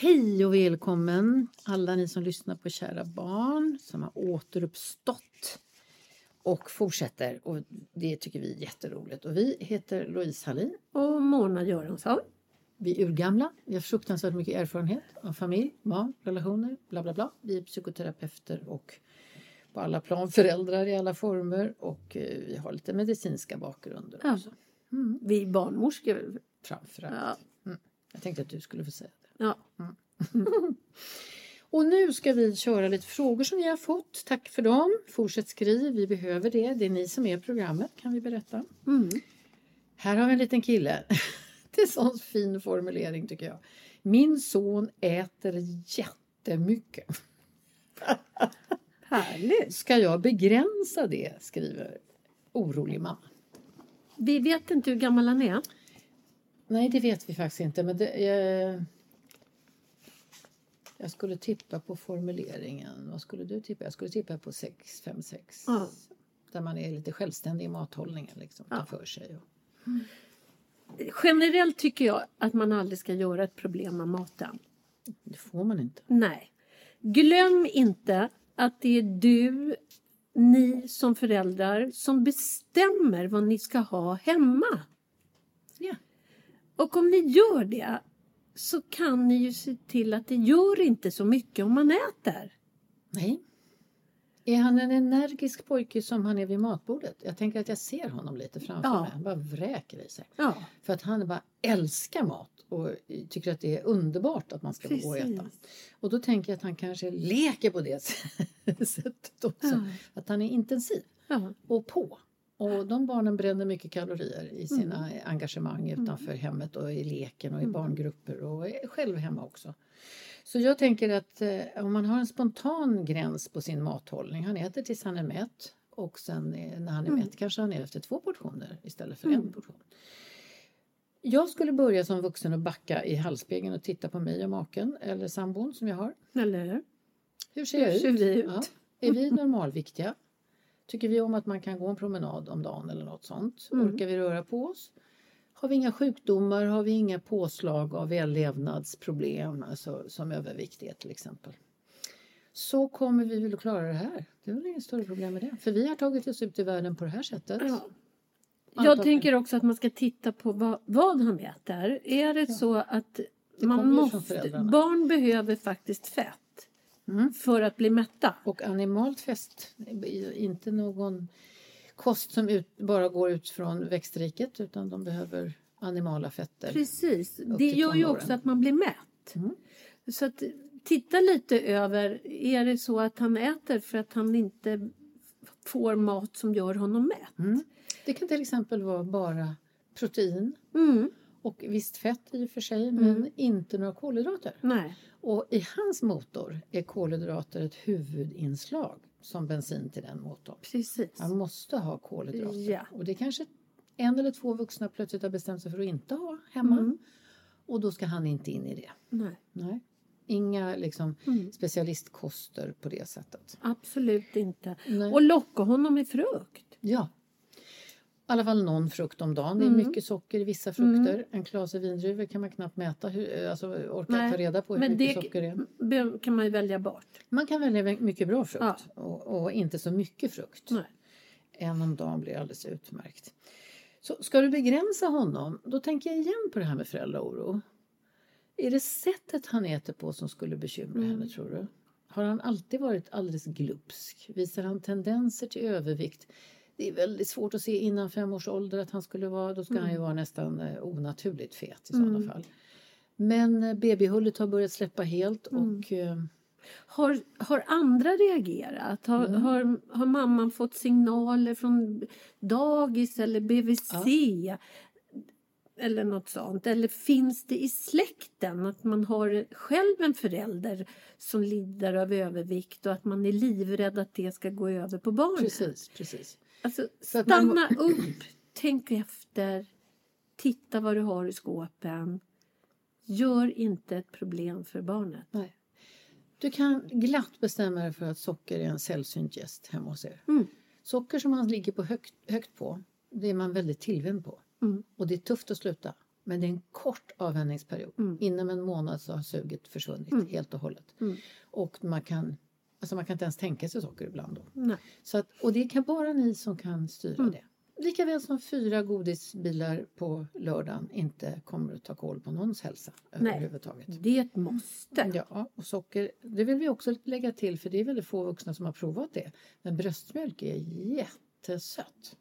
Hej och välkommen alla ni som lyssnar på Kära barn som har återuppstått och fortsätter. Och det tycker vi är jätteroligt. Och vi heter Louise Hallin. Och Mona Göransson. Vi är urgamla. Vi har fruktansvärt mycket erfarenhet av familj, barn, relationer, bla bla bla. Vi är psykoterapeuter och på alla plan föräldrar i alla former och eh, vi har lite medicinska bakgrunder Ja. också. Vi är barnmorskor. Framförallt. Ja. Mm. Jag tänkte att du skulle få säga det. Ja. Och nu ska vi köra lite frågor som vi har fått. Tack för dem. Fortsätt skriv, vi behöver det. Det är ni som är programmet kan vi berätta. Mm. Här har vi en liten kille. Det är en sån fin formulering tycker jag. Min son äter jättemycket. Härligt. Ska jag begränsa det? skriver orolig mamma. Vi vet inte hur gammal han är. Nej, det vet vi faktiskt inte. Men det, jag, jag skulle tippa på formuleringen. Vad skulle du tippa? Jag skulle tippa på 6, 5, 6. Ja. Där man är lite självständig i mathållningen. Liksom, tar för sig. Och, Generellt tycker jag att man aldrig ska göra ett problem av maten. det får man inte. Nej. Glöm inte att det är du, ni som föräldrar, som bestämmer vad ni ska ha hemma. Ja. Och om ni gör det så kan ni ju se till att det gör inte så mycket om man äter. Nej. Är han en energisk pojke som han är vid matbordet? Jag tänker att jag ser honom lite framför Ja. mig. Han bara vräker i sig. Ja, För att han bara älskar mat och tycker att det är underbart att man ska få gå och äta. Precis. Och då tänker jag att han kanske leker på det sättet också. Ja. Att han är intensiv och på. Och de barnen bränner mycket kalorier i sina Mm. engagemang utanför hemmet och i leken och i barngrupper och själv hemma också. Så jag tänker att eh, om man har en spontan gräns på sin mathållning, han äter tills han är mätt och sen eh, när han är mätt kanske han är efter två portioner istället för en portion. Jag skulle börja som vuxen och backa i halsspegeln och titta på mig och maken eller sambon som jag har. Eller hur? Hur ser jag Hur ser ut? vi ut? Ja. Är vi normalviktiga? Tycker vi om att man kan gå en promenad om dagen eller något sånt? Mm. Orkar vi röra på oss? Har vi inga sjukdomar? Har vi inga påslag av vällevnadsproblem alltså, som överviktighet till exempel? Så kommer vi väl att klara det här. Det är väl inget större problem med det. För vi har tagit oss ut i världen på det här sättet. Ja. Jag tänker också att man ska titta på vad, vad han äter. Är det så att man måste, barn behöver faktiskt fett Mm. för att bli mätta. Och animalt fest, inte någon kost som ut, bara går ut från växtriket utan de behöver animala fetter. Precis. Det gör ju också att man blir mätt. Mm. Så att titta lite över, är det så att han äter för att han inte får mat som gör honom mätt? Mm. Det kan till exempel vara bara protein Mm. Och visst fett i och för sig men inte några kolhydrater. Nej. Och i hans motor är kolhydrater ett huvudinslag som bensin till den motorn. Precis. Han måste ha kolhydrater. Ja. Och det kanske en eller två vuxna plötsligt har bestämt sig för att inte ha hemma. Mm. Och då ska han inte in i det. Nej, Nej. Inga liksom, Mm. specialistkoster på det sättet. absolut inte. Nej. Och locka honom med frukt. Ja. I alla fall någon frukt om dagen. Det är Mm. mycket socker i vissa frukter. En klase vindruvor kan man knappt mäta, hur, alltså orka Nej, ta reda på hur Men mycket det socker det är. kan man ju välja bort. Man kan välja mycket bra frukt Ja. och, och inte så mycket frukt. Nej. En om dagen blir alldeles utmärkt. Så ska du begränsa honom, då tänker jag igen på det här med föräldraoro. Är det sättet han äter på som skulle bekymra Mm. henne tror du? Har han alltid varit alldeles glupsk? Visar han tendenser till övervikt? Det är väldigt svårt att se innan fem års ålder att han skulle vara, då ska han ju vara nästan eh, onaturligt fet i sådana fall. Men eh, babyhullet har börjat släppa helt och eh, Har, har andra reagerat? Har, Mm. har, har mamman fått signaler från dagis eller BVC? Eller något sånt. Eller finns det i släkten att man har själv en förälder som lider av övervikt och att man är livrädd att det ska gå över på barnet? Precis, precis. Alltså, Så att man- stanna upp, tänk efter, titta vad du har i skåpen. Gör inte ett problem för barnet. Nej. Du kan glatt bestämma dig för att socker är en sällsynt gäst hemma hos er. Mm. Socker som man ligger på högt, högt på, det är man väldigt tillvänd på. Mm. Och det är tufft att sluta. Men det är en kort avvänjningsperiod. Mm. Inom en månad så har suget försvunnit helt och hållet. Mm. Och man kan, alltså man kan inte ens tänka sig socker ibland. Då. Nej. Så att, och det kan bara ni som kan styra Mm. det. Likaväl som fyra godisbilar på lördagen inte kommer att ta koll på någons hälsa Nej. överhuvudtaget. Det är ett måste. Ja, och socker, det vill vi också lägga till för det är väldigt få vuxna som har provat det. Men bröstmjölk är jättesött.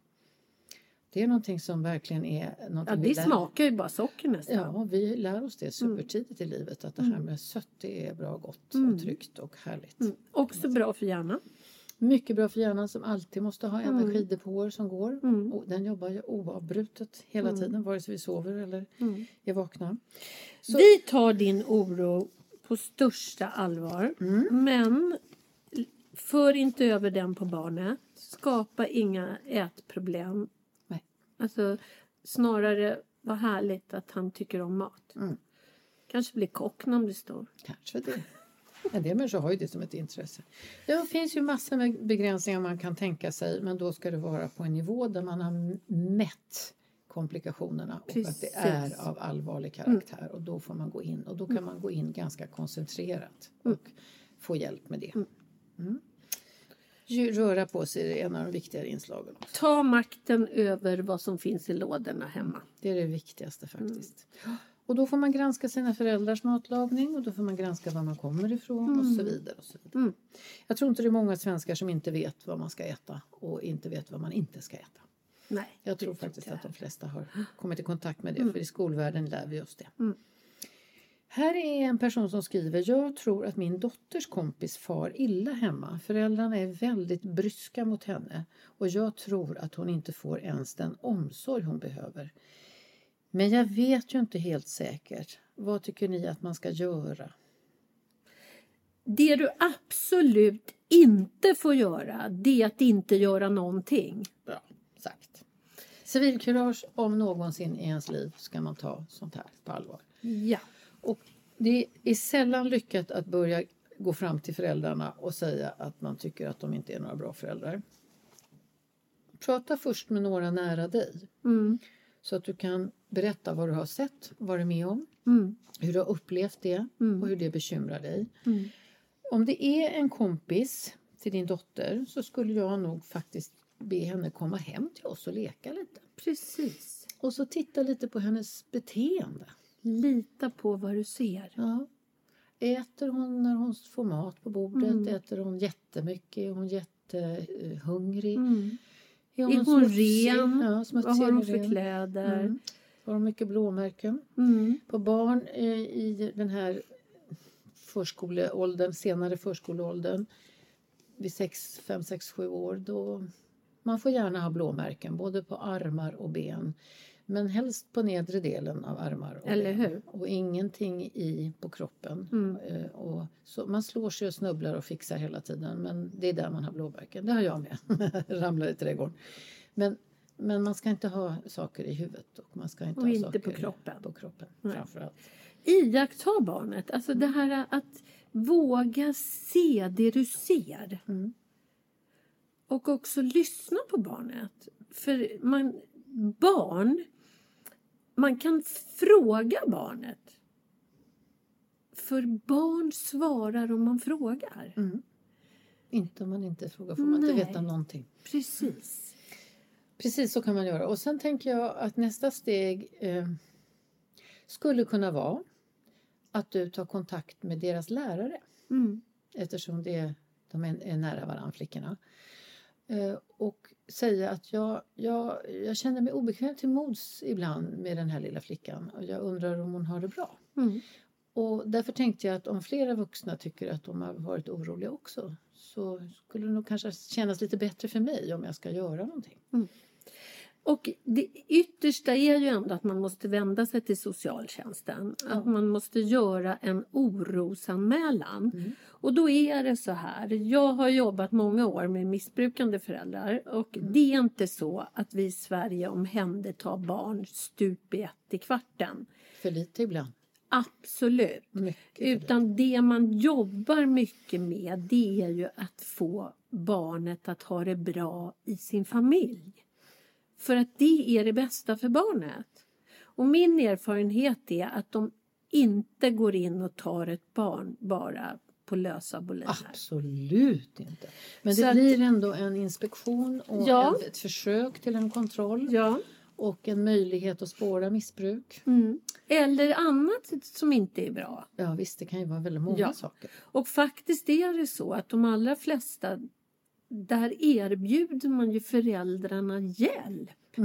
Det är någonting som verkligen är Ja, det lär- smakar ju bara socker nästan. Ja, vi lär oss det supertidigt i livet att det här med sött det är bra, gott och tryggt och härligt. Mm. Också bra för hjärnan. Mycket bra för hjärnan som alltid måste ha energidepåer som går. Mm. Och den jobbar ju oavbrutet hela tiden vare sig vi sover eller Mm. är vakna. Så- Vi tar din oro på största allvar. Mm. Men för inte över den på barnet. Skapa inga ätproblem. Alltså, snarare vad härligt att han tycker om mat. Mm. Kanske blir kock när han blir stor. Kanske det. En del människor har ju det som ett intresse. Det finns ju massor med begränsningar man kan tänka sig men då ska det vara på en nivå där man har mätt komplikationerna och att det Precis. är av allvarlig karaktär och då får man gå in och då kan man gå in ganska koncentrerat och få hjälp med det. Mm. Röra på sig är en av de viktigare inslagen. Också. Ta makten över vad som finns i lådorna hemma. Det är det viktigaste faktiskt. Och då får man granska sina föräldrars matlagning och då får man granska var man kommer ifrån och så vidare. Och så vidare. Mm. Jag tror inte det är många svenskar som inte vet vad man ska äta och inte vet vad man inte ska äta. Nej, Jag tror faktiskt att de flesta har kommit i kontakt med det för i skolvärlden lär vi oss det. Här är en person som skriver Jag tror att min dotters kompis far illa hemma. Föräldrarna är väldigt bryska mot henne och jag tror att hon inte får ens den omsorg hon behöver. Men jag vet ju inte helt säkert. Vad tycker ni att man ska göra? Det du absolut inte får göra, det är att inte göra någonting. Bra sagt. Civilkurage om någonsin i ens liv ska man ta sånt här på allvar. Ja. Och det är sällan lyckat att börja gå fram till föräldrarna och säga att man tycker att de inte är några bra föräldrar. Prata först med några nära dig Mm. så att du kan berätta vad du har sett, är med om, Mm. hur du har upplevt det Mm. och hur det bekymrar dig. Mm. Om det är en kompis till din dotter så skulle jag nog faktiskt be henne komma hem till oss och leka lite. Precis. Och så titta lite på hennes beteende. Lita på vad du ser. Ja. Äter hon när hon får mat på bordet? Mm. Äter hon jättemycket? Är hon jättehungrig? Mm. Är Är hon smutsig? ren? Ja, Vad har hon för ren? kläder? Mm. Har hon mycket blåmärken? Mm. På barn eh, i den här förskoleåldern, senare förskoleåldern vid 6, 5, 6, 7 år då man får gärna ha blåmärken både på armar och ben. Men helst på nedre delen av armar och Eller hur? Och ingenting i på kroppen. Mm. Eh, Och så man slår sig och snubblar och fixar hela tiden men det är där man har blåmärken. Det har jag med. Ramlar i trädgården. Men, men man ska inte ha saker i huvudet och man ska inte Och ha inte saker på kroppen. På kroppen Nej. framförallt. Iaktta barnet. Alltså det här att våga se det du ser. Mm. Och också lyssna på barnet. För man, barn, man kan fråga barnet. För barn svarar om man frågar. Mm. Inte om man inte frågar får man Nej. inte veta någonting. Precis. Precis så kan man göra. Och sen tänker jag att nästa steg eh, skulle kunna vara att du tar kontakt med deras lärare Mm. eftersom det, de är, är nära varandra, flickorna. Eh, och säga att jag, jag, jag känner mig obekväm till mods ibland med den här lilla flickan och jag undrar om hon har det bra. Mm. Och därför tänkte jag att om flera vuxna tycker att de har varit oroliga också så skulle det nog kanske kännas lite bättre för mig om jag ska göra någonting. Och det yttersta är ju ändå att man måste vända sig till socialtjänsten. Att man måste göra en orosanmälan. Mm. Och då är det så här. Jag har jobbat många år med missbrukande föräldrar och Mm. det är inte så att vi i Sverige omhändertar barn stup i ett i kvarten. För lite ibland. Absolut. Mycket. Utan det man jobbar mycket med det är ju att få barnet att ha det bra i sin familj. För att det är det bästa för barnet. Och min erfarenhet är att de inte går in och tar ett barn bara på lösa boliner. Absolut inte. Men Så det att- blir ändå en inspektion och Ja. ett försök till en kontroll Ja. och en möjlighet att spåra missbruk. Mm. Eller annat som inte är bra. Ja visst, det kan ju vara väldigt många Ja. saker. Och faktiskt är det så att de allra flesta där erbjuder man ju föräldrarna hjälp.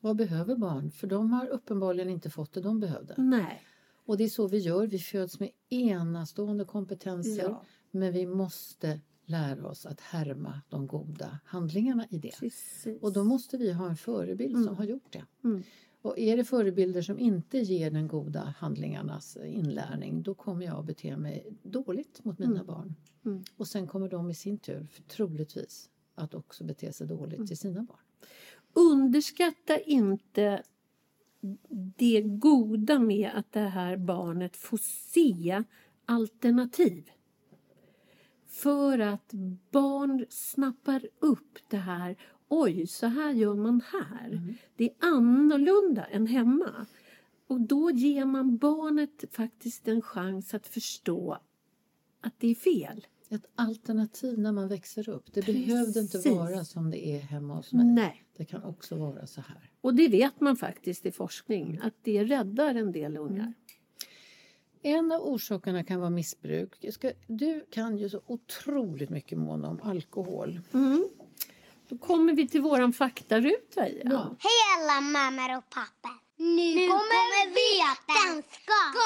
Vad behöver barn? För de har uppenbarligen inte fått det de behövde. Nej. Och det är så vi gör. Vi föds med enastående kompetenser. Ja. Men vi måste lära oss att härma de goda handlingarna i det. Precis. Och då måste vi ha en förebild som har gjort det. Mm. Och är det förebilder som inte ger den goda handlingarnas inlärning då kommer jag att bete mig dåligt mot mina barn. Mm. Och sen kommer de i sin tur troligtvis att också bete sig dåligt Mm. till sina barn. Underskatta inte det goda med att det här barnet får se alternativ. För att barn snappar upp det här. Oj, så här gör man här. Det är annorlunda än hemma. Och då ger man barnet faktiskt en chans att förstå att det är fel. Ett alternativ när man växer upp. Det behövde inte Precis. vara som det är hemma hos mig. Nej. Det kan också vara så här. Och det vet man faktiskt i forskning att det räddar en del ungar. En av orsakerna kan vara missbruk. Du kan ju så otroligt mycket Mona om alkohol. Mm. Då kommer vi till våran faktaruta igen. Ja. Hej alla mammor och pappor! Nu, kommer vetenskap!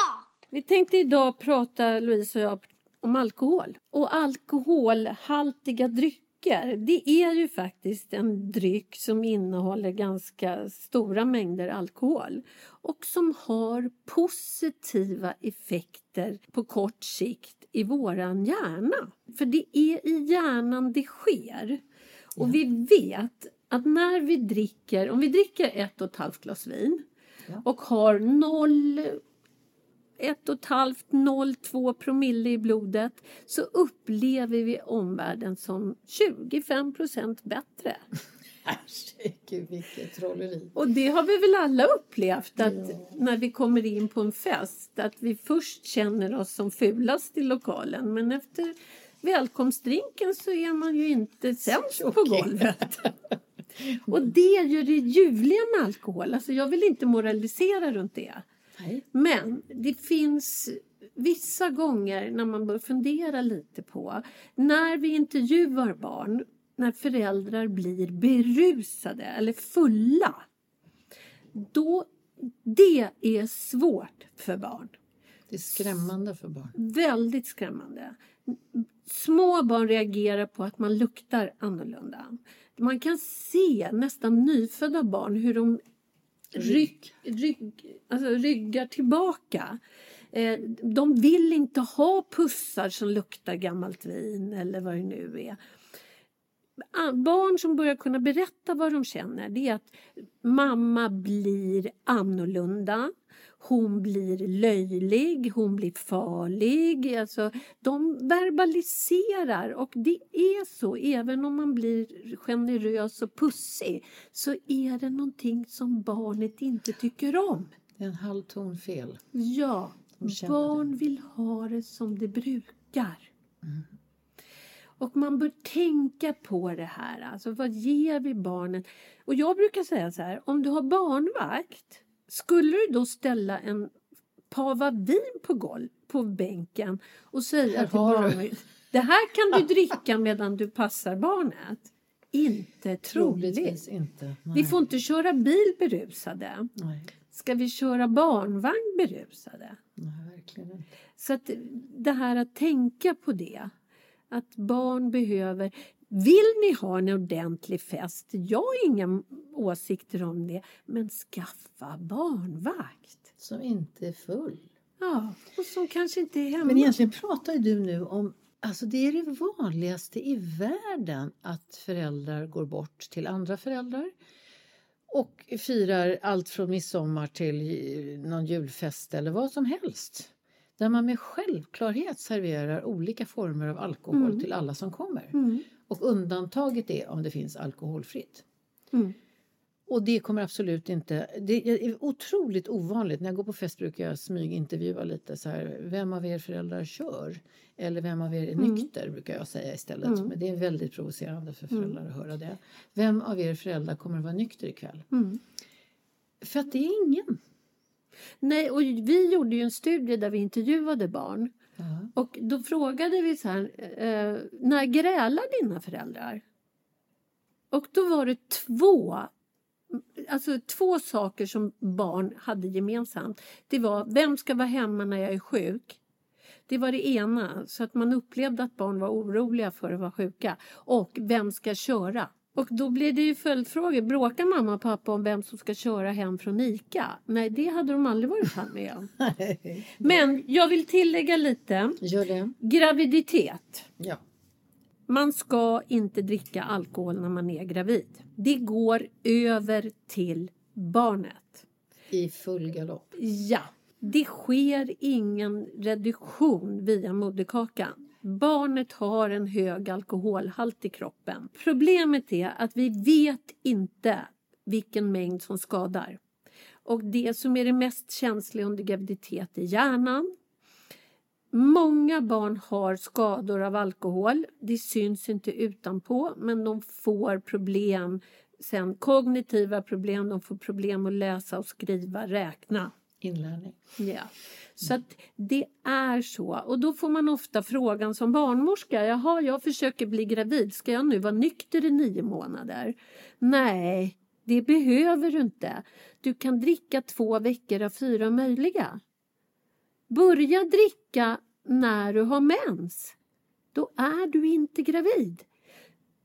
Vi tänkte idag prata, Louise och jag, om alkohol. Och alkoholhaltiga drycker, det är ju faktiskt en dryck som innehåller ganska stora mängder alkohol och som har positiva effekter på kort sikt i våran hjärna. För det är i hjärnan det sker. Och vi vet att när vi dricker, om vi dricker ett och ett halvt glas vin och har noll ett och ett halvt, noll, två promille i blodet så upplever vi omvärlden som 25 procent bättre. Herregud, vilket trolleri. Och det har vi väl alla upplevt att när vi kommer in på en fest att vi först känner oss som fulast i lokalen men efter välkomstdrinken så är man ju inte sämst på golvet. Och det är ju det ljuvliga med alkohol. Alltså jag vill inte moralisera runt det. Nej. Men det finns vissa gånger när man bör fundera lite på när vi intervjuar barn när föräldrar blir berusade eller fulla. Då, det är svårt för barn. Det är skrämmande för barn. Väldigt skrämmande. Små barn reagerar på att man luktar annorlunda. Man kan se nästan nyfödda barn hur de rygg, rygg, alltså ryggar tillbaka. Eh, de vill inte ha pussar som luktar gammalt vin eller vad det nu är. Ah, Barn som börjar kunna berätta vad de känner det är att mamma blir annorlunda. Hon blir löjlig, hon blir farlig. Alltså, de verbaliserar och det är så. Även om man blir generös och pussig så är det någonting som barnet inte tycker om. Det är en halv ton fel. Ja, barn vill ha det som det brukar. Och man bör tänka på det här. Alltså vad ger vi barnen? Och jag brukar säga så här, om du har barnvakt, skulle du då ställa en pava vin på golv, på bänken och säga till barnet, det här kan du dricka medan du passar barnet? Inte troligt. Inte. Vi får inte köra bil berusade. Nej. Ska vi köra barnvagn berusade? Nej, verkligen inte. Så att det här att tänka på det. Att barn behöver... Vill ni ha en ordentlig fest? Jag har inga åsikter om det. Men skaffa barnvakt. Som inte är full. Ja, och som kanske inte är hemma. Men egentligen pratar ju du nu om Alltså det är det vanligaste i världen att föräldrar går bort till andra föräldrar och firar allt från midsommar till någon julfest eller vad som helst. Där man med självklarhet serverar olika former av alkohol Mm. till alla som kommer. Och undantaget är om det finns alkoholfritt. Mm. Och det kommer absolut inte... Det är otroligt ovanligt. När jag går på fest brukar jag smygintervjua lite så här. Vem av er föräldrar kör? Eller vem av er är Mm. nykter? brukar jag säga istället. Men det är väldigt provocerande för föräldrar att höra det. Vem av er föräldrar kommer att vara nykter ikväll? Mm. För att det är ingen. Nej, och vi gjorde ju en studie där vi intervjuade barn. Ja. Och då frågade vi så här, eh, när grälar dina föräldrar? Och då var det två, alltså två saker som barn hade gemensamt. Det var, vem ska vara hemma när jag är sjuk? Det var det ena, så att man upplevde att barn var oroliga för att vara sjuka. Och vem ska köra? Och då blev det ju följdfrågor. Bråkar mamma och pappa om vem som ska köra hem från ICA? Nej, det hade de aldrig varit med om. Men jag vill tillägga lite. Gör det. Graviditet. Ja. Man ska inte dricka alkohol när man är gravid. Det går över till barnet. I full galopp. Ja, det sker ingen reduktion via moderkakan. Barnet har en hög alkoholhalt i kroppen. Problemet är att vi vet inte vilken mängd som skadar. Och det som är det mest känsliga under graviditet är hjärnan. Många barn har skador av alkohol. Det syns inte utanpå, men de får problem. Sen kognitiva problem, de får problem att läsa och skriva, räkna. Inlärning. Ja. Så att det är så. Och då får man ofta frågan som barnmorska. Jaha, jag försöker bli gravid. Ska jag nu vara nykter i nio månader? Nej, det behöver du inte. Du kan dricka två veckor av fyra möjliga. Börja dricka när du har mens. Då är du inte gravid.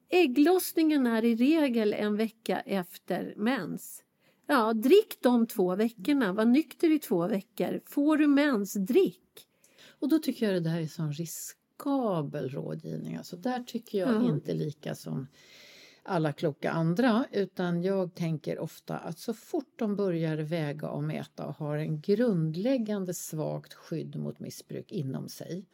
Ägglossningen är i regel en vecka efter mens. Ja, drick de två veckorna. Var nykter i två veckor. Får du mens, drick. Och då tycker jag det där är sån riskabel rådgivning. Alltså där tycker jag Ja. inte lika som alla kloka andra utan jag tänker ofta att så fort de börjar väga och mäta och har en grundläggande svagt skydd mot missbruk inom sig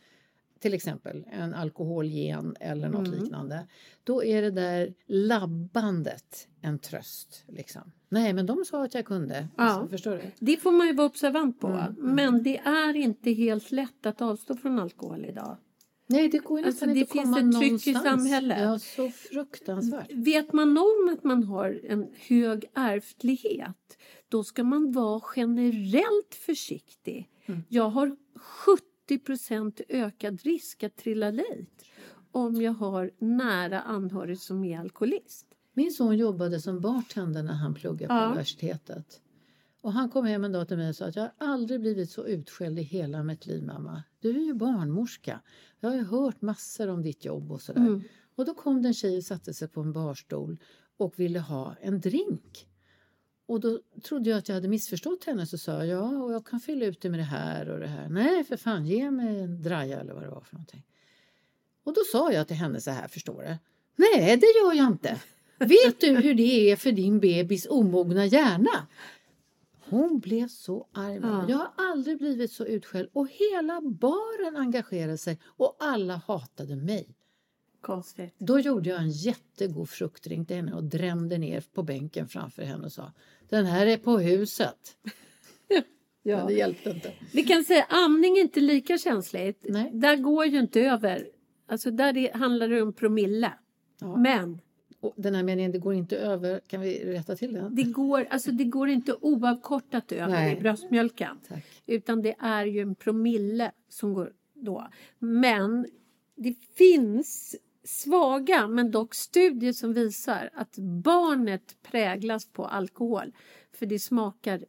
till exempel en alkoholgen eller något Mm. liknande då är det där labbandet en tröst. Liksom. Nej, men de sa att jag kunde. Alltså, Ja. Förstår du? Det får man ju vara observant på. Mm, Men det är inte helt lätt att avstå från alkohol idag. Nej, det går Alltså, det inte finns ett tryck i samhället. Ja, så fruktansvärt. Vet man om att man har en hög ärftlighet då ska man vara generellt försiktig. Mm. Jag har 70 ökad risk att trilla dit om jag har nära anhörig som är alkoholist. Min son jobbade som bartender när han pluggade på Ja. universitetet. Och han kom hem en dag till mig och sa att jag har aldrig blivit så utskälld i hela mitt liv mamma. Du är ju barnmorska. Jag har ju hört massor om ditt jobb och sådär. Mm. Och då kom det en tjej och satte sig på en barstol och ville ha en drink. Och då trodde jag att jag hade missförstått henne så sa jag ja och jag kan fylla ut det med det här och det här. Nej för fan ge mig en draja eller vad det var för någonting. Och då sa jag till henne så här förstår du. Nej det gör jag inte. Vet du hur det är för din bebis omogna hjärna? Hon blev så arg. Ja. Jag har aldrig blivit så utskälld och hela baren engagerade sig och alla hatade mig. Konstigt. Då gjorde jag en jättegod fruktdrink till henne och drämde ner på bänken framför henne och sa Den här är på huset. Men det hjälpte inte. Vi kan säga amning är inte lika känsligt. Nej. Där går ju inte över. Alltså där det, handlar det om promille. Ja. Men Och den här meningen, det går inte över. Kan vi rätta till den? det går, alltså det går inte oavkortat över Nej. i bröstmjölken. Tack. Utan det är ju en promille som går då. Men det finns svaga men dock studier som visar att barnet präglas på alkohol. För det smakar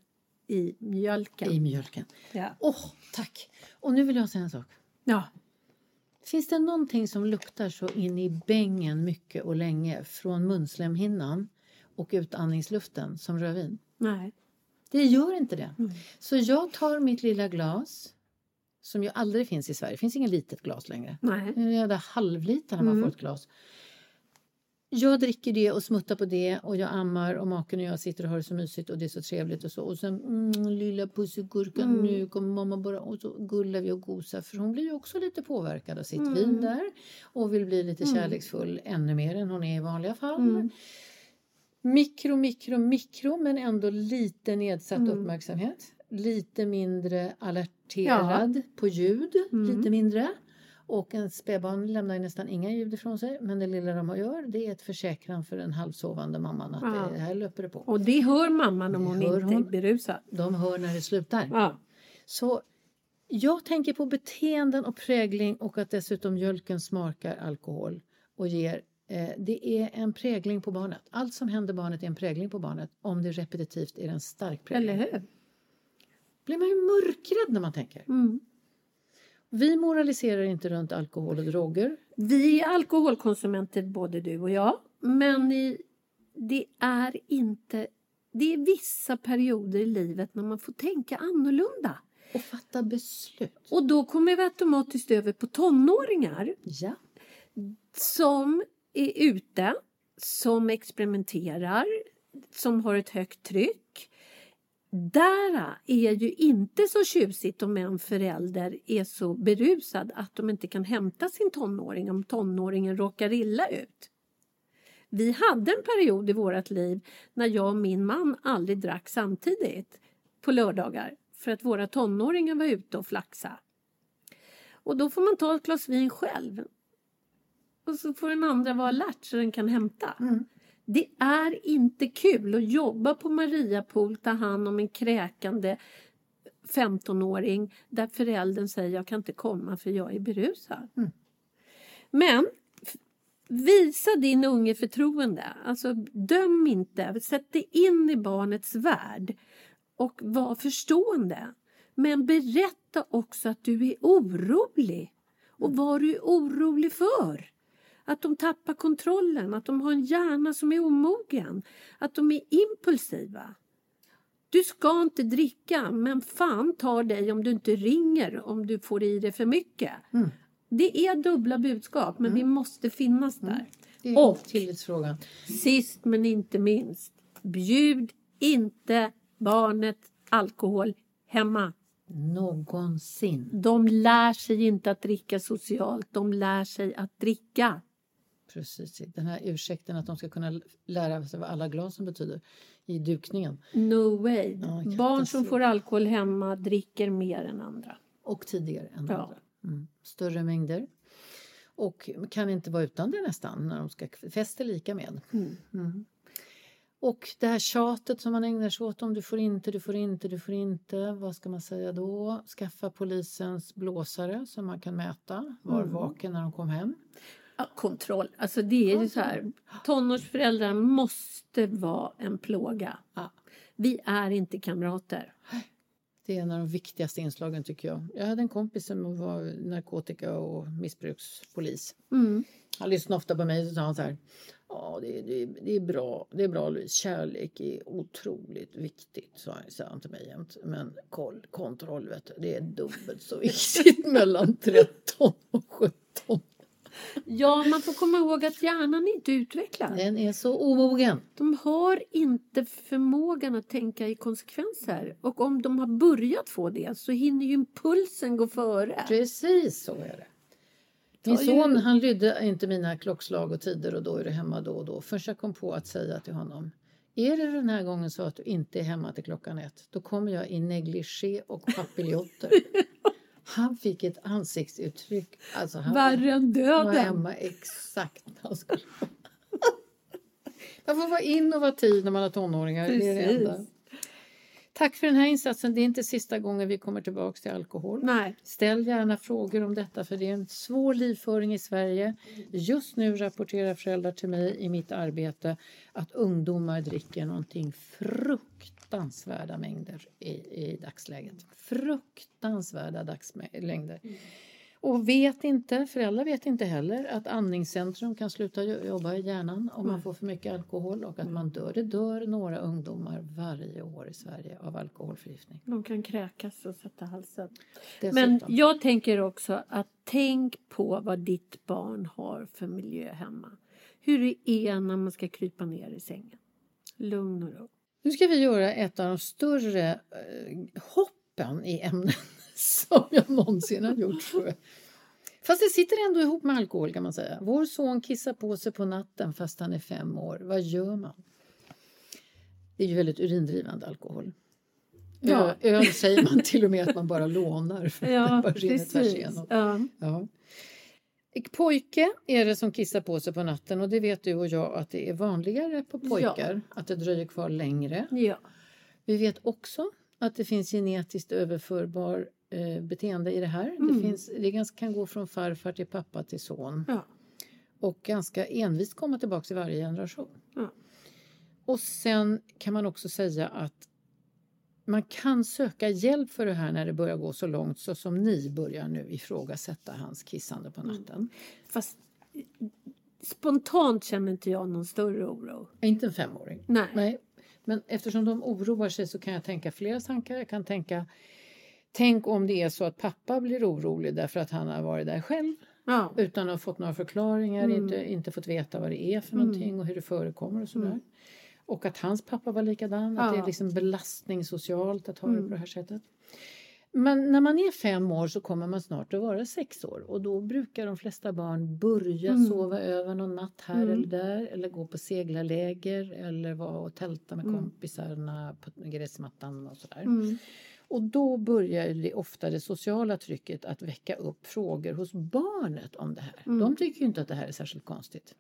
i mjölken. I mjölken. Ja. Åh, tack! Och nu vill jag säga en sak. ja. Finns det någonting som luktar så in i bängen mycket och länge från munslemhinnan och utandningsluften som rödvin? Nej. Det gör inte det. Så jag tar mitt lilla glas som ju aldrig finns i Sverige. Det finns inget litet glas längre. Nej. Nu är det halvliter när man Mm. får ett glas. Jag dricker det och smuttar på det och jag ammar och maken och jag sitter och har det så mysigt och det är så trevligt och så. Och sen mm, lilla pussegurkan, Mm. nu kommer mamma bara och så gullar vi och gosar för hon blir ju också lite påverkad av sitt Mm. vin där och vill bli lite kärleksfull ännu mer än hon är i vanliga fall. Mm. Mikro, mikro, mikro men ändå lite nedsatt Mm. uppmärksamhet. Lite mindre alerterad på ljud, Mm. lite mindre. Och en spädbarn lämnar ju nästan inga ljud ifrån sig men det lilla de gör det är ett försäkran för den halvsovande mamman att Ja. det här löper det på. Och det hör mamman om Det hon inte hon. är berusad. De hör när det slutar. Ja. Så jag tänker på beteenden och prägling och att dessutom mjölken smakar alkohol och ger eh, det är en prägling på barnet. Allt som händer barnet är en prägling på barnet. Om det är repetitivt är en stark prägling. Eller hur? Blir man ju mörkrädd när man tänker. Mm. Vi moraliserar inte runt alkohol och droger. Vi är alkoholkonsumenter både du och jag. Men i, det är inte... Det är vissa perioder i livet när man får tänka annorlunda. Och fatta beslut. Och då kommer vi automatiskt över på tonåringar Ja. som är ute, som experimenterar, som har ett högt tryck. Där är ju inte så tjusigt om en förälder är så berusad att de inte kan hämta sin tonåring om tonåringen råkar illa ut. Vi hade en period i vårt liv när jag och min man aldrig drack samtidigt på lördagar för att våra tonåringar var ute och flaxa. Och då får man ta ett glas vin själv. Och så får den andra vara alert så den kan hämta. Mm. Det är inte kul att jobba på Mariapool, ta hand om en kräkande 15-åring där föräldern säger jag kan inte komma för jag är berusad. Men f- visa din unge förtroende. Alltså döm inte. Sätt dig in i barnets värld och var förstående. Men berätta också att du är orolig. Och vad du är orolig för. Att de tappar kontrollen, att de har en hjärna som är omogen, att de är impulsiva. Du ska inte dricka, men fan tar dig om du inte ringer om du får i dig för mycket. Det är dubbla budskap, men vi måste finnas där. Det är Och- tillitsfrågan. Sist men inte minst, bjud inte barnet alkohol hemma. Någonsin. De lär sig inte att dricka socialt, de lär sig att dricka. Precis. Den här ursäkten att de ska kunna lära sig vad alla glasen betyder i dukningen. No way. Ja, Barn som får alkohol hemma dricker mer än andra. Och tidigare än Ja. andra. Mm. Större mängder. Och kan inte vara utan det nästan när de ska fästa lika med. Mm. Och det här tjatet som man ägnar sig åt om du får inte, du får inte, du får inte. Vad ska man säga då? Skaffa polisens blåsare som man kan mäta. Var vaken när de kom hem. Kontroll. Alltså det är ju så här. Tonårsföräldrar måste vara en plåga. Ja. Vi är inte kamrater. Det är en av de viktigaste inslagen tycker jag. Jag hade en kompis som var narkotika och missbrukspolis. Mm. Han lyssnade ofta på mig och sa han så här. Ja, det, det, det är bra. Det är bra Louise. Kärlek är otroligt viktigt, sa han, sa han till mig jämt. Men koll, kontroll, vet du, det är dubbelt så viktigt mellan 13 och 17. Ja, man får komma ihåg att hjärnan är inte utvecklad. Den är så omogen. De har inte förmågan att tänka i konsekvenser. Och om de har börjat få det så hinner ju impulsen gå före. Precis så är det. Min son han lydde inte mina klockslag och tider och då är du hemma då och då. Först jag kom på att säga till honom. Är det den här gången så att du inte är hemma till klockan ett, då kommer jag i negligé och papiljotter. Han fick ett ansiktsuttryck. Alltså han Värre än döden. hemma exakt Man får vara in och vara tid när man har tonåringar. Det är det Precis. enda. Tack för den här insatsen. Det är inte sista gången vi kommer tillbaka till alkohol. Nej. Ställ gärna frågor om detta för det är en svår livföring i Sverige. Just nu rapporterar föräldrar till mig i mitt arbete att ungdomar dricker någonting fruktansvärda mängder i, i dagsläget. Fruktansvärda dagsmängder. Och vet inte, föräldrar vet inte heller att andningscentrum kan sluta jo- jobba i hjärnan om man får för mycket alkohol och att man dör. Det dör några ungdomar varje år i Sverige av alkoholförgiftning. De kan kräkas och sätta halsen. Dessutom. Men jag tänker också att tänk på vad ditt barn har för miljö hemma. Hur det är när man ska krypa ner i sängen. Lugn och ro. Nu ska vi göra ett av de större eh, hoppen i ämnen som jag någonsin har gjort. Tror jag. Fast det sitter ändå ihop med alkohol kan man säga. Vår son kissar på sig på natten fast han är fem år. Vad gör man? Det är ju väldigt urindrivande alkohol. Ja. Ö- Öl säger man till och med att man bara lånar för att Ja, bara rinner tvärs precis. igenom. Ja. Ja. Pojke är det som kissar på sig på natten och det vet du och jag att det är vanligare på pojkar. Att det dröjer kvar längre. ja. Vi vet också att det finns genetiskt överförbar eh, beteende i det här. Det, Mm. finns, det ganska, kan gå från farfar till pappa till son ja. och ganska envist komma tillbaka i varje generation. Ja. Och sen kan man också säga att man kan söka hjälp för det här när det börjar gå så långt så som ni börjar nu ifrågasätta hans kissande på natten. Fast eh, spontant känner inte jag någon större oro. Inte en femåring. Nej. Nej, men eftersom de oroar sig så kan jag tänka flera tankar. Jag kan tänka, tänk om det är så att pappa blir orolig därför att han har varit där själv Ja. utan att ha fått några förklaringar, Mm. inte, inte fått veta vad det är för någonting och hur det förekommer och sådär. Mm. Och att hans pappa var likadan, att det Ja. är liksom belastning socialt att ha det Mm. på det här sättet. Men när man är fem år så kommer man snart att vara sex år och då brukar de flesta barn börja Mm. sova över någon natt här Mm. eller där eller gå på seglarläger eller vara och tälta med Mm. kompisarna på gräsmattan och sådär. Mm. Och då börjar det ofta det sociala trycket att väcka upp frågor hos barnet om det här. Mm. De tycker ju inte att det här är särskilt konstigt.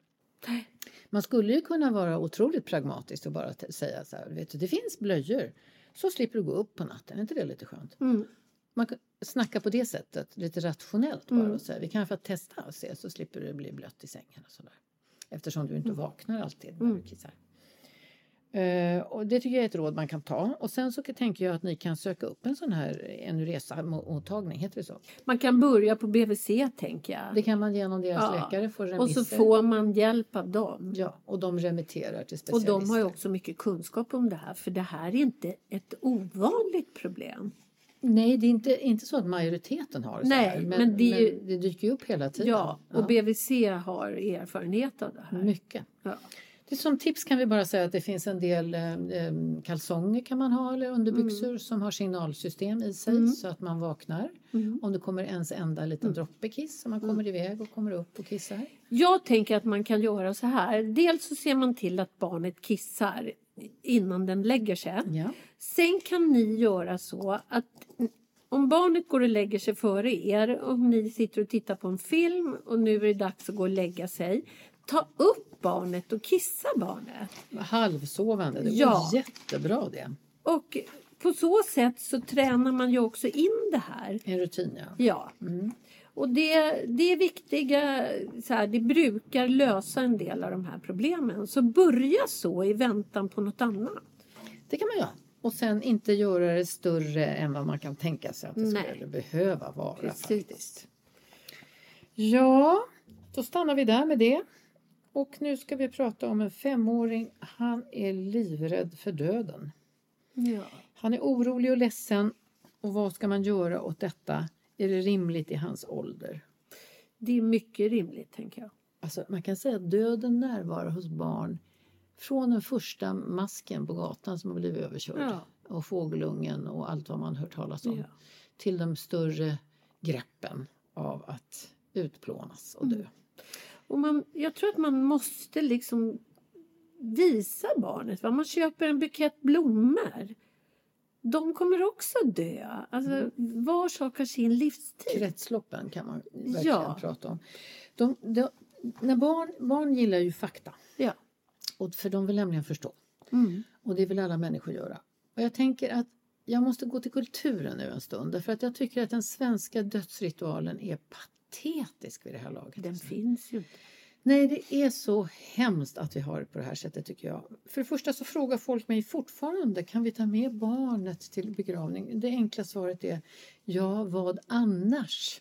Nej. Man skulle ju kunna vara otroligt pragmatisk och bara säga så här, vet du, det finns blöjor. Så slipper du gå upp på natten, är inte det lite skönt? Mm. Man kan snacka på det sättet, lite rationellt bara Mm. och säga, vi kan få testa och se så slipper du bli blött i sängen och sådär. Eftersom du inte vaknar alltid när Mm. du kissar. Eh, och det tycker jag är ett råd man kan ta. Och sen så tänker jag att ni kan söka upp en sån här Enuresa-mottagning, heter det så? Man kan börja på BVC tänker jag. Det kan man genom deras Ja. läkare få och remisser. så får man hjälp av dem. Ja, och de remitterar till Och specialister. de har ju också mycket kunskap om det här för det här är inte ett ovanligt problem. Nej, det är inte, inte så att majoriteten har så Nej, här, men, men det ju- men det dyker ju upp hela tiden. Ja, och BVC har erfarenhet av det här. Mycket. Ja. Det som tips kan vi bara säga att det finns en del eh, eh, kalsonger kan man ha eller underbyxor som har signalsystem i sig Mm. så att man vaknar. Mm. Om det kommer ens enda liten droppe kiss så man kommer iväg och kommer upp och kissar. Jag tänker att man kan göra så här. Dels så ser man till att barnet kissar innan den lägger sig. Ja. Sen kan ni göra så att om barnet går och lägger sig före er och ni sitter och tittar på en film och nu är det dags att gå och lägga sig. Ta upp barnet och kissa barnet. Halvsovande, det Ja. jättebra det. Och på så sätt så tränar man ju också in det här. En rutin ja. Ja. Och det, det är viktiga, så här, det brukar lösa en del av de här problemen. Så börja så i väntan på något annat. Det kan man göra. Och sen inte göra det större än vad man kan tänka sig att det Nej. skulle behöva vara Precis. faktiskt. Ja, då stannar vi där med det. Och nu ska vi prata om en femåring. Han är livrädd för döden. Ja. Han är orolig och ledsen. Och vad ska man göra åt detta? Är det rimligt i hans ålder? Det är mycket rimligt tänker jag. Alltså, man kan säga att döden närvarar hos barn från den första masken på gatan som har blivit överkörd Ja. och fågelungen och allt vad man hört talas om Ja. till de större greppen av att utplånas och dö. Mm. Och man, jag tror att man måste liksom visa barnet. Va? Man köper en bukett blommor. De kommer också dö. Alltså, Mm. Var sak har sin livstid. Kretsloppen kan man verkligen Ja. prata om. De, de, när barn, barn gillar ju fakta, Ja. Och för de vill nämligen förstå. Mm. Och det vill alla människor göra. Och jag tänker att jag måste gå till kulturen nu en stund därför att jag tycker att den svenska dödsritualen är patetisk vid det här laget. Den Alltså. finns ju inte. Nej, det är så hemskt att vi har det på det här sättet tycker jag. För det första så frågar folk mig fortfarande, kan vi ta med barnet till begravning? Det enkla svaret är, ja, vad annars?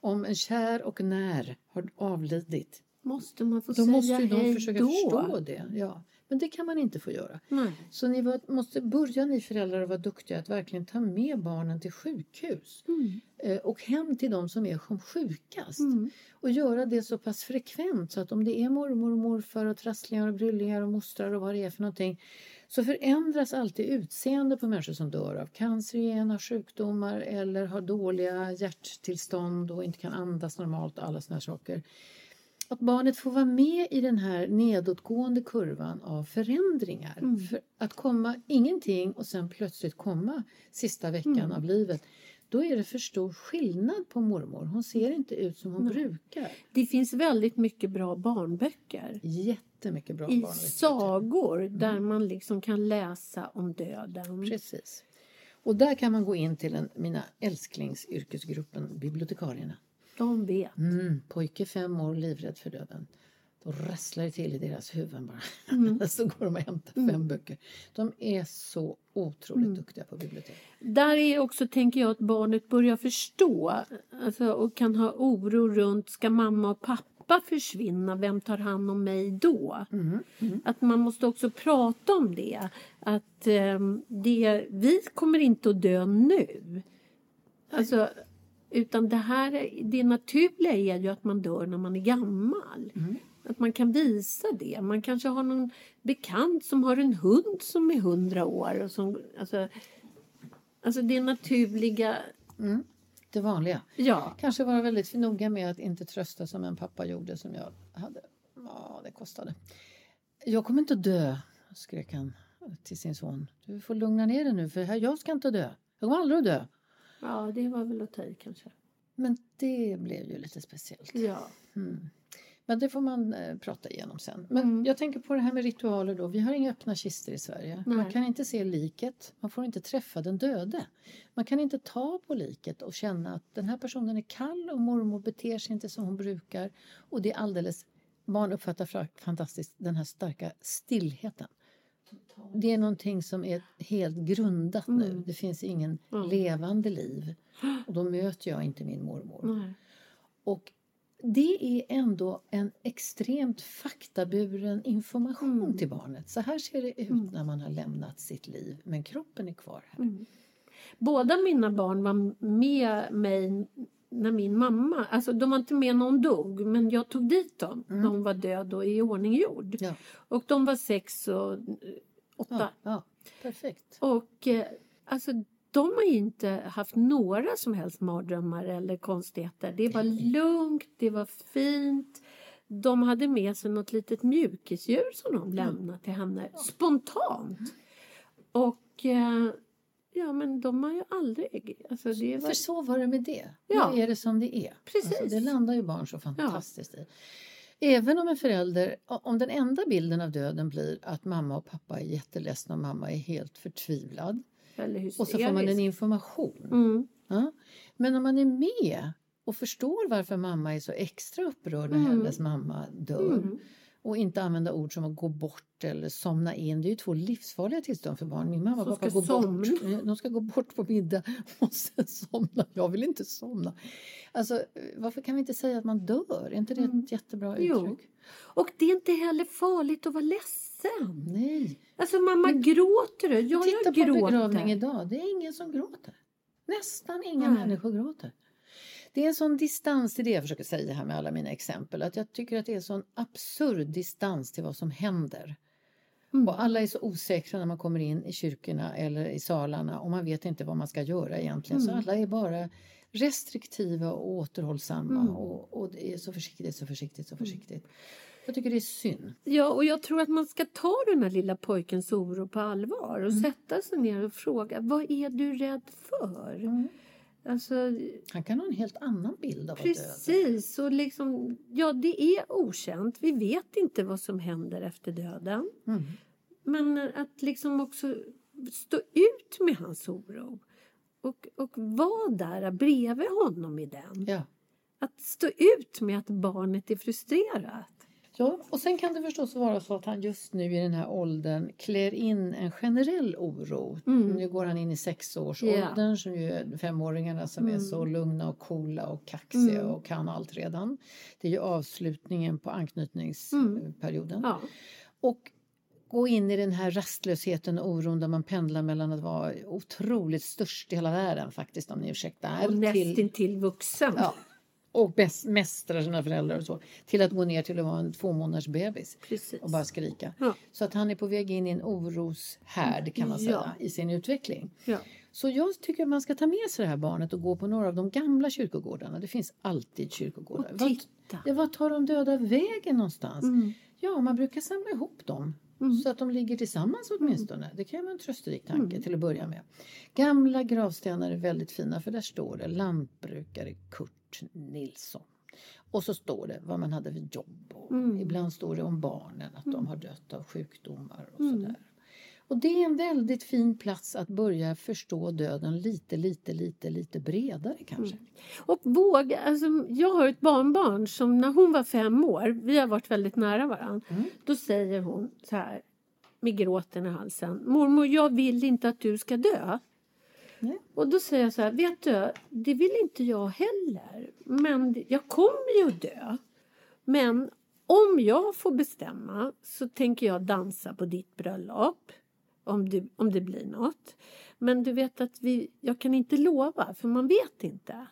Om en kär och när har avlidit, Måste man få då säga måste ju de försöka då? förstå det. Ja. Men det kan man inte få göra. Nej. Så ni var, måste börja ni föräldrar att vara duktiga att verkligen ta med barnen till sjukhus Mm. eh, och hem till de som är som sjukast. Mm. Och göra det så pass frekvent så att om det är mormor och morfar och trasslingar och bryllingar och mostrar och vad det är för någonting så förändras alltid utseende på människor som dör av cancerogena sjukdomar eller har dåliga hjärttillstånd och inte kan andas normalt och alla såna saker. Att barnet får vara med i den här nedåtgående kurvan av förändringar. För att komma ingenting och sen plötsligt komma sista veckan av livet. Då är det för stor skillnad på mormor. Hon ser inte ut som hon brukar. Det finns väldigt mycket bra barnböcker. Jättemycket bra I barnlitteratur. sagor där man liksom kan läsa om döden. Precis. Och där kan man gå in till en, mina älsklingsyrkesgruppen bibliotekarierna. De vet. Mm, pojke fem år livrädd för döden. Då rasslar det till i deras huvuden bara. Mm. så går de och hämtar fem böcker. De är så otroligt Mm. duktiga på bibliotek. Där är också, tänker jag, att barnet börjar förstå alltså, och kan ha oro runt, ska mamma och pappa försvinna, vem tar hand om mig då? Att man måste också prata om det. Att ehm, det, vi kommer inte att dö nu. Alltså, utan det här, det naturliga är ju att man dör när man är gammal. Att man kan visa det. Man kanske har någon bekant som har en hund som är hundra år. Och som, alltså, alltså det naturliga, Det vanliga. ja. Kanske vara väldigt noga med att inte trösta som en pappa gjorde som jag hade. Ja, det kostade. Jag kommer inte att dö, skrek han till sin son. Du får lugna ner dig nu för jag ska inte dö. Jag kommer aldrig att dö. Ja, det var väl att ta i kanske. Men det blev ju lite speciellt. Ja. Men det får man eh, prata igenom sen. Men jag tänker på det här med ritualer då. Vi har inga öppna kistor i Sverige. Man Nej. kan inte se liket. Man får inte träffa den döde. Man kan inte ta på liket och känna att den här personen är kall och mormor beter sig inte som hon brukar. Och det är alldeles... Barn uppfattar fantastiskt den här starka stillheten. Det är någonting som är helt grundat nu. Det finns ingen levande liv. Och då möter jag inte min mormor. Nej. Och det är ändå en extremt faktaburen information till barnet. Så här ser det ut när man har lämnat sitt liv, men kroppen är kvar här. Båda mina barn var med mig när min mamma, alltså de var inte med när hon dog, men jag tog dit dem när hon var död och i ordning gjord. Ja. Och de var sex och eh, åtta. Ja, ja, perfekt. Och eh, alltså de har inte haft några som helst mardrömmar eller konstigheter. Det var lugnt, det var fint. De hade med sig något litet mjukisdjur som de lämnade till henne spontant. Och eh, ja, men de har ju aldrig... Alltså det var, För så var det med det. Ja. Nu är det som det är. Precis. Alltså, det landar ju barn så fantastiskt i. Även om en förälder, om den enda bilden av döden blir att mamma och pappa är jätteledsna och mamma är helt förtvivlad. Och så får man en information. Mm. Ja. Men om man är med och förstår varför mamma är så extra upprörd när Mm. hennes mamma dör och inte använda ord som att gå bort eller somna in. Det är ju två livsfarliga tillstånd för barn. Min mamma och pappa ska går bort. De ska gå bort på middag och sen somna. Jag vill inte somna. Alltså, varför kan vi inte säga att man dör? Är inte det ett jättebra Mm. Jo. uttryck? Och det är inte heller farligt att vara ledsen. Nej. Alltså mamma gråter du? Ja, Titta jag på gråter. begravning idag. Det är ingen som gråter. Nästan inga Nej. människor gråter. Det är en sån distans till det jag försöker säga här med alla mina exempel. Att jag tycker att det är en sån absurd distans till vad som händer. Mm. Och alla är så osäkra när man kommer in i kyrkorna eller i salarna och man vet inte vad man ska göra egentligen. Så Mm. alla är bara restriktiva och återhållsamma Mm. och, och det är så försiktigt, så försiktigt, så försiktigt. Jag tycker det är synd. Ja, och jag tror att man ska ta den här lilla pojkens oro på allvar och sätta sig ner och fråga vad är du rädd för? Alltså, Han kan ha en helt annan bild av precis. Och liksom, ja, det är okänt. Vi vet inte vad som händer efter döden. Mm. Men att liksom också stå ut med hans oro. Och, och vara där bredvid honom i den. Ja. Att stå ut med att barnet är frustrerat. Ja, och sen kan det förstås vara så att han just nu i den här åldern klär in en generell oro. Nu går han in i sexårsåldern som ju är femåringarna som är så lugna och coola och kaxiga och kan allt redan. Det är ju avslutningen på anknytningsperioden. Ja. Och gå in i den här rastlösheten och oron där man pendlar mellan att vara otroligt störst i hela världen faktiskt om ni ursäktar. Och till- nästintill vuxen. Ja. Och bäst, mästra sina föräldrar och så. Till att gå ner till att vara en två månaders bebis. Precis. Och bara skrika. Ja. Så att han är på väg in i en oroshärd kan man säga Ja. i sin utveckling. Ja. Så jag tycker att man ska ta med sig det här barnet och gå på några av de gamla kyrkogårdarna. Det finns alltid kyrkogårdar. Och Vart- titta. Mm. Ja, var tar de döda vägen någonstans? Ja, man brukar samla ihop dem. Så att de ligger tillsammans åtminstone. Det kan ju vara en trösterik tanke till att börja med. Gamla gravstenar är väldigt fina för där står det lantbrukare Kurt Nilsson. Och så står det vad man hade för jobb. Och Ibland står det om barnen, att de har dött av sjukdomar och sådär. Och det är en väldigt fin plats att börja förstå döden lite, lite, lite, lite bredare kanske. Och våga, alltså, jag har ett barnbarn som när hon var fem år, vi har varit väldigt nära varandra, då säger hon så här med gråten i halsen. Mormor, jag vill inte att du ska dö. Nej. Och då säger jag så här, vet du, det vill inte jag heller. Men jag kommer ju att dö. Men om jag får bestämma så tänker jag dansa på ditt bröllop. Om det, om det blir något. Men du vet att vi, jag kan inte lova för man vet inte.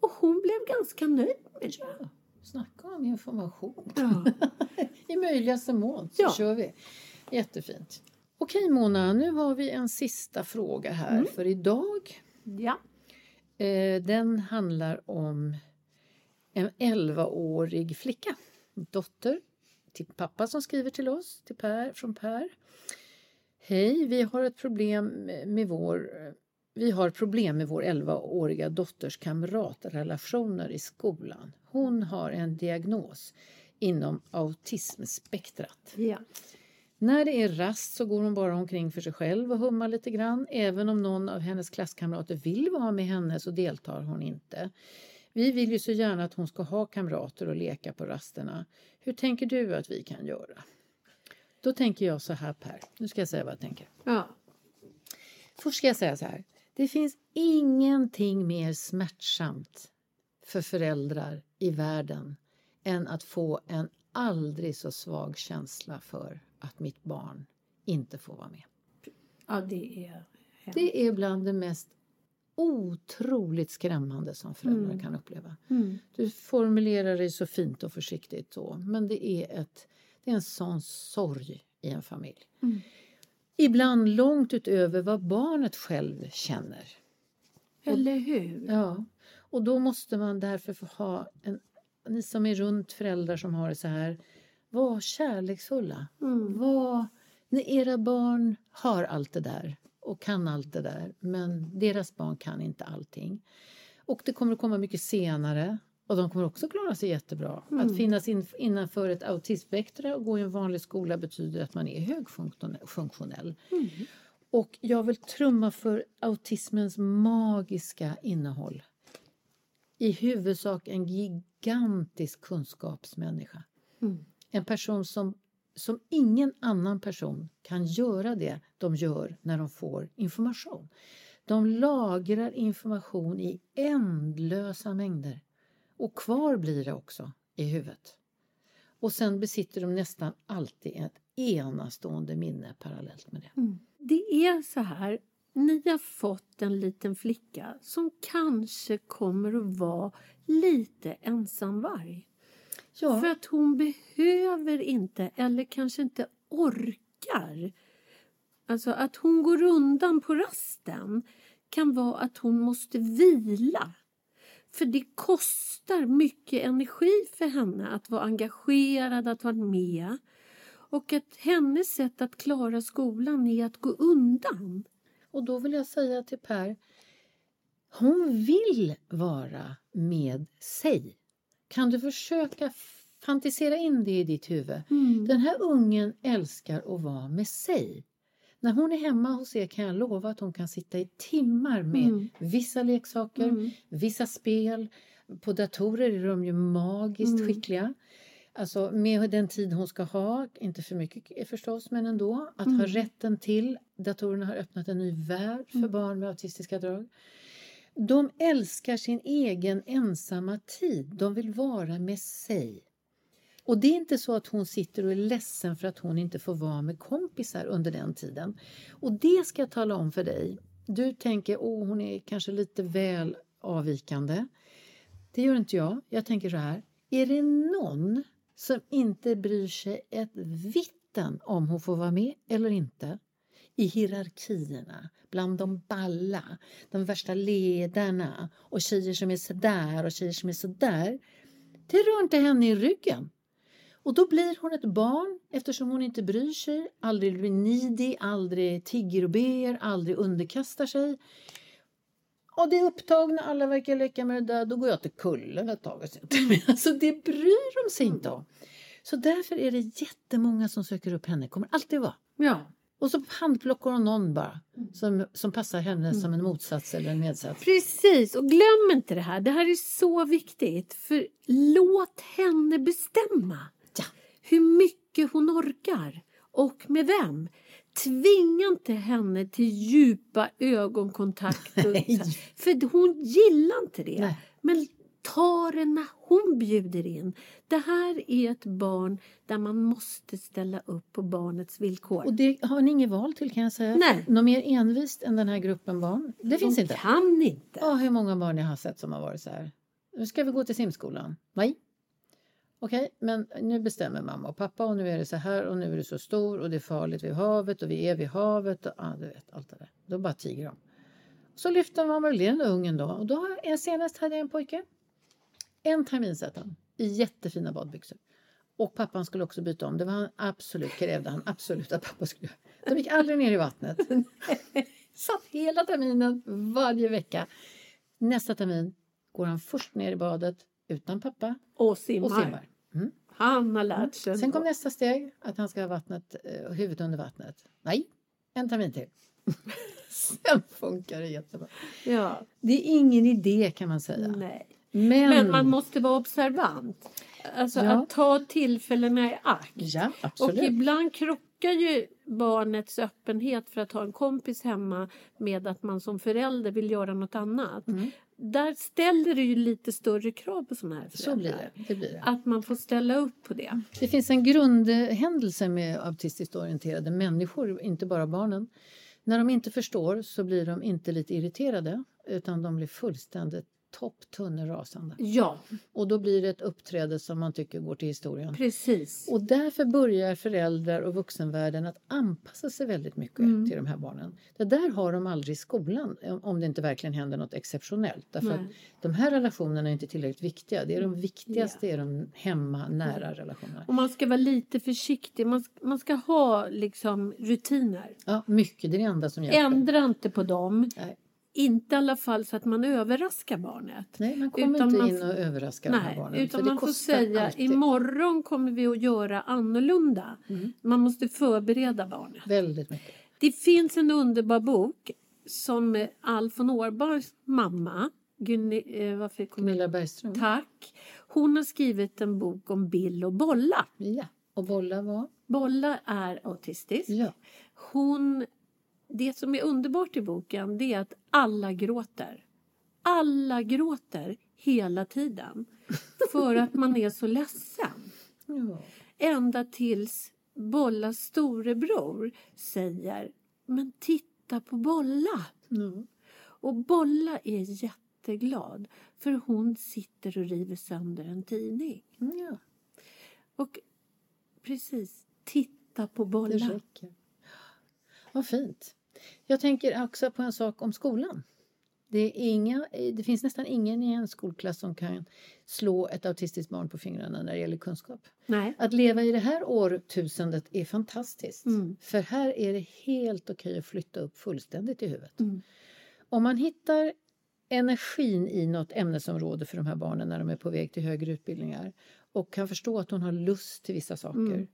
Och hon blev ganska nöjd med det. Snacka om information. Ja. I möjligaste mån så Ja. kör vi. Jättefint. Okej Mona, nu har vi en sista fråga här för idag. ja. Eh, den handlar om en 11-årig flicka, dotter till pappa som skriver till oss, till Per, från Per. Hej, vi har ett problem med vår vi har problem med vår 11-åriga dotters kamratrelationer i skolan. Hon har en diagnos inom autismspektrat. ja. När det är rast så går hon bara omkring för sig själv och hummar lite grann. Även om någon av hennes klasskamrater vill vara med henne så deltar hon inte. Vi vill ju så gärna att hon ska ha kamrater och leka på rasterna. Hur tänker du att vi kan göra? Då tänker jag så här Per, nu ska jag säga vad jag tänker. ja. Först ska jag säga så här. Det finns ingenting mer smärtsamt för föräldrar i världen än att få en aldrig så svag känsla för att mitt barn inte får vara med. Ja, det är hemskt. Det är bland det mest otroligt skrämmande som föräldrar kan uppleva. Mm. Du formulerar det så fint och försiktigt så, men det är, ett, det är en sån sorg i en familj. Mm. Ibland långt utöver vad barnet själv känner. Eller hur? Ja, och då måste man därför få ha en, ni som är runt föräldrar som har det så här, var kärleksfulla. Mm. Var, era barn har allt det där och kan allt det där, men deras barn kan inte allting. Och det kommer att komma mycket senare och de kommer också klara sig jättebra. Att finnas in, innanför ett autismspektra och gå i en vanlig skola betyder att man är högfunktionell. Och jag vill trumma för autismens magiska innehåll. I huvudsak en gigantisk kunskapsmänniska. En person som, som ingen annan person kan göra det de gör när de får information. De lagrar information i ändlösa mängder. Och kvar blir det också i huvudet. Och sen besitter de nästan alltid ett enastående minne parallellt med det. Det är så här, ni har fått en liten flicka som kanske kommer att vara lite ensamvarg. Ja, För att hon behöver inte, eller kanske inte orkar. Alltså att hon går undan på rasten kan vara att hon måste vila. För det kostar mycket energi för henne att vara engagerad, att vara med. Och att hennes sätt att klara skolan är att gå undan. och då vill jag säga till Per, hon vill vara med sig. Kan du försöka fantisera in det i ditt huvud? Den här ungen älskar att vara med sig. När hon är hemma hos er kan jag lova att hon kan sitta i timmar med vissa leksaker, vissa spel. På datorer är de ju magiskt skickliga. Alltså med den tid hon ska ha, inte för mycket förstås, men ändå. Att Mm. ha rätten till. Datorerna har öppnat en ny värld för barn med autistiska drag. De älskar sin egen ensamma tid. De vill vara med sig. Och det är inte så att hon sitter och är ledsen för att hon inte får vara med kompisar under den tiden. Och det ska jag tala om för dig. Du tänker, åh hon är kanske lite väl avvikande. Det gör inte jag. Jag tänker så här. Är det någon som inte bryr sig ett vitten om hon får vara med eller inte i hierarkierna bland de balla, de värsta ledarna och tjejer som är sådär och tjejer som är sådär. Det rör inte henne i ryggen. Och då blir hon ett barn eftersom hon inte bryr sig, aldrig blir needy, aldrig tigger och ber, aldrig underkastar sig. Och det är upptagna, alla verkar leka med det där, då går jag till kullen ett tag. Alltså det bryr de sig inte om. Så därför är det jättemånga som söker upp henne, kommer alltid vara. Ja. Och så handplockar hon någon bara som, som passar henne som en motsats eller en medsats. Precis, och glöm inte det här. Det här är så viktigt. För låt henne bestämma Ja. Hur mycket hon orkar och med vem. Tvinga inte henne till djupa ögonkontakter. För hon gillar inte det. Nej. Men ta det när hon bjuder in. Det här är ett barn där man måste ställa upp på barnets villkor. Och det har ni inget val till kan jag säga. Nej. Något mer envist än den här gruppen barn. Det finns De inte. kan inte. Ja, hur många barn jag har sett som har varit så här. Nu ska vi gå till simskolan. Nej. Okej, men nu bestämmer mamma och pappa och nu är det så här och nu är det så stor och det är farligt vid havet och vi är vid havet och ja, du vet allt det där. Då bara tiger de. Så lyfter man den ungen då och då jag, senast hade jag en pojke. En termin satt han i jättefina badbyxor. Och pappan skulle också byta om. Det var han absolut, krävde han absolut att pappa skulle. De gick aldrig ner i vattnet. Satt hela terminen, varje vecka. Nästa termin går han först ner i badet utan pappa Och simmar. och simmar. Mm. Han har lärt sig. Sen kom nästa steg, att han ska ha vattnet, eh, huvudet under vattnet. Nej, en termin till. Sen funkar det jättebra. Ja. Det är ingen idé kan man säga. Nej. Men, Men man måste vara observant. Alltså Ja. att ta tillfällena i akt. Ja, Och ibland krockar ju barnets öppenhet för att ha en kompis hemma med att man som förälder vill göra något annat. Mm. Där ställer det ju lite större krav på sådana här föräldrar. Så blir det. det, blir det. Att man får ställa upp på det. Det finns en grundhändelse med autistiskt orienterade människor, inte bara barnen. När de inte förstår så blir de inte lite irriterade utan de blir fullständigt topptunnerasande. Ja, Och då blir det ett uppträde som man tycker går till historien. precis. Och därför börjar föräldrar och vuxenvärlden att anpassa sig väldigt mycket Mm. till de här barnen. Det där har de aldrig i skolan om- om det inte verkligen händer något exceptionellt. Därför att de här relationerna är inte tillräckligt viktiga. Det är de viktigaste, är de hemma, nära relationerna. Och man ska vara lite försiktig. Man ska, man ska ha liksom rutiner. Ja, mycket. Det är det enda som hjälper. Ändra inte på dem. Nej. Inte i alla fall så att man överraskar barnet. Nej, man kommer Utan inte man in och överraskar Nej, barnen. utan man får säga alltid imorgon kommer vi att göra annorlunda. Mm. Man måste förbereda barnet. väldigt mycket. Det finns en underbar bok som Alf von Årbergs mamma, Gunni, eh, Camilla Bergström. Tack. Hon har skrivit en bok om Bill och Bolla. Ja. Och bolla var? Bolla är autistisk. Ja. Hon, det som är underbart i boken det är att alla gråter. Alla gråter hela tiden. För att man är så ledsen. ja. Ända tills Bollas storebror säger Men titta på Bolla! Ja. Och Bolla är jätteglad för hon sitter och river sönder en tidning. ja. Och precis, titta på Det Bolla. räcker. Vad fint. Jag tänker också på en sak om skolan. Det, inga, det finns nästan ingen i en skolklass som kan slå ett autistiskt barn på fingrarna när det gäller kunskap. Nej. Att leva i det här årtusendet är fantastiskt. Mm. För här är det helt okej att flytta upp fullständigt i huvudet. Mm. Om man hittar energin i något ämnesområde för de här barnen när de är på väg till högre utbildningar och kan förstå att hon har lust till vissa saker Mm.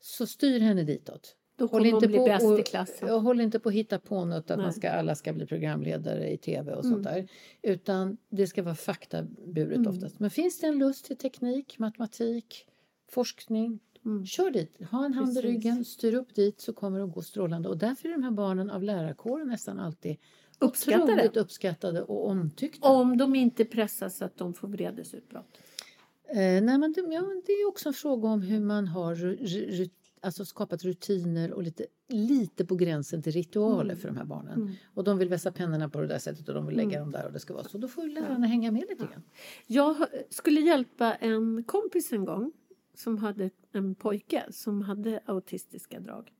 så styr henne ditåt. Då kommer hon bli bäst och, i klassen. och håll inte på att hitta på något att Nej. man ska, alla ska bli programledare i tv och Mm. sånt där. Utan det ska vara faktaburet Mm. oftast. Men finns det en lust till teknik, matematik, forskning. Mm. Kör dit, ha en hand i Precis. ryggen, styr upp dit så kommer att gå strålande. Och därför är de här barnen av lärarkåren nästan alltid Uppskattade. otroligt uppskattade och omtyckta. Om de inte pressas så att de får vredesutbrott. Eh, nej, men det, ja, det är också en fråga om hur man har alltså skapat rutiner och lite, lite på gränsen till ritualer för de här barnen. Och de vill vässa pennorna på det där sättet och de vill lägga dem där och det ska vara så. Då får ju lärarna hänga med lite grann. Jag skulle hjälpa en kompis en gång som hade en pojke som hade autistiska drag.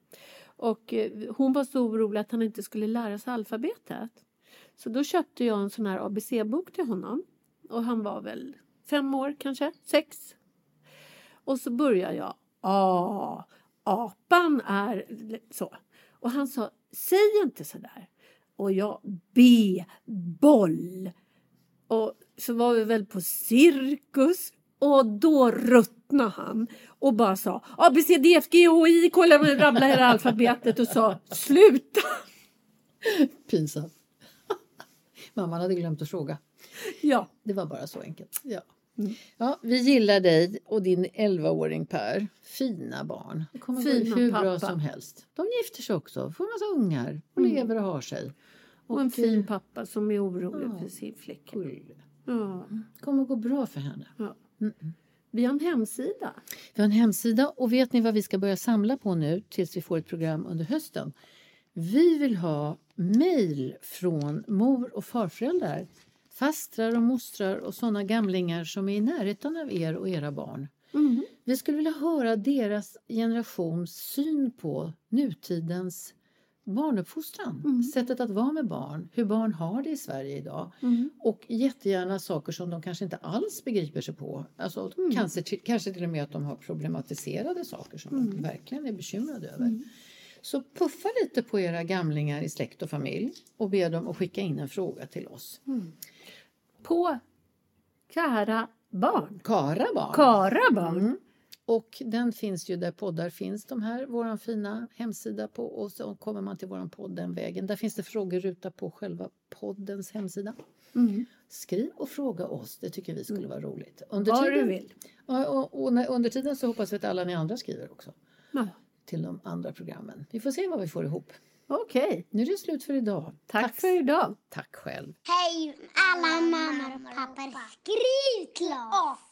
Och eh, hon var så orolig att han inte skulle lära sig alfabetet. Så då köpte jag en sån här ABC-bok till honom. Och han var väl fem år kanske, sex. Och så började jag. A, apan är så. Och han sa, säg inte så där. Och jag, B, boll. Och så var vi väl på cirkus och då ruttnade han och bara sa A, B, C, D, F, G, H, I, K, L, M, N, rabbla hela alfabetet och sa sluta. Pinsamt. Mamman hade glömt att fråga. Ja, Det var bara så enkelt. Ja. Ja, vi gillar dig och din 11-åring Per. Fina barn. Det kommer Fina gå hur bra pappa. som helst. De gifter sig också, får en massa ungar och lever och har sig. och en fin eh, pappa som är orolig Ja. för sin flicka. gull. Ja. Kommer gå bra för henne. Ja. Vi har en hemsida. Vi har en hemsida och vet ni vad vi ska börja samla på nu tills vi får ett program under hösten? Vi vill ha mejl från mor och farföräldrar, fastrar och mostrar och sådana gamlingar som är i närheten av er och era barn. Mm. Vi skulle vilja höra deras generations syn på nutidens barnuppfostran, sättet att vara med barn, hur barn har det i Sverige idag och jättegärna saker som de kanske inte alls begriper sig på. Alltså, kanske, till, kanske till och med att de har problematiserade saker som de verkligen är bekymrade över. Så puffa lite på era gamlingar i släkt och familj och be dem att skicka in en fråga till oss. På Kära barn. Kara barn! Kara barn. Och den finns ju där poddar finns, de här, vår fina hemsida på och så kommer man till vår podd den vägen. Där finns det frågeruta på själva poddens hemsida. Mm. Skriv och fråga oss, det tycker vi skulle vara roligt. Under Vad du tiden, vill. Ja, och, och när, under tiden så hoppas vi att alla ni andra skriver också Ja. till de andra programmen. Vi får se vad vi får ihop. Okej, Nu är det slut för idag. tack för idag. Tack själv. Hej alla mammor och pappor. Skriv oss!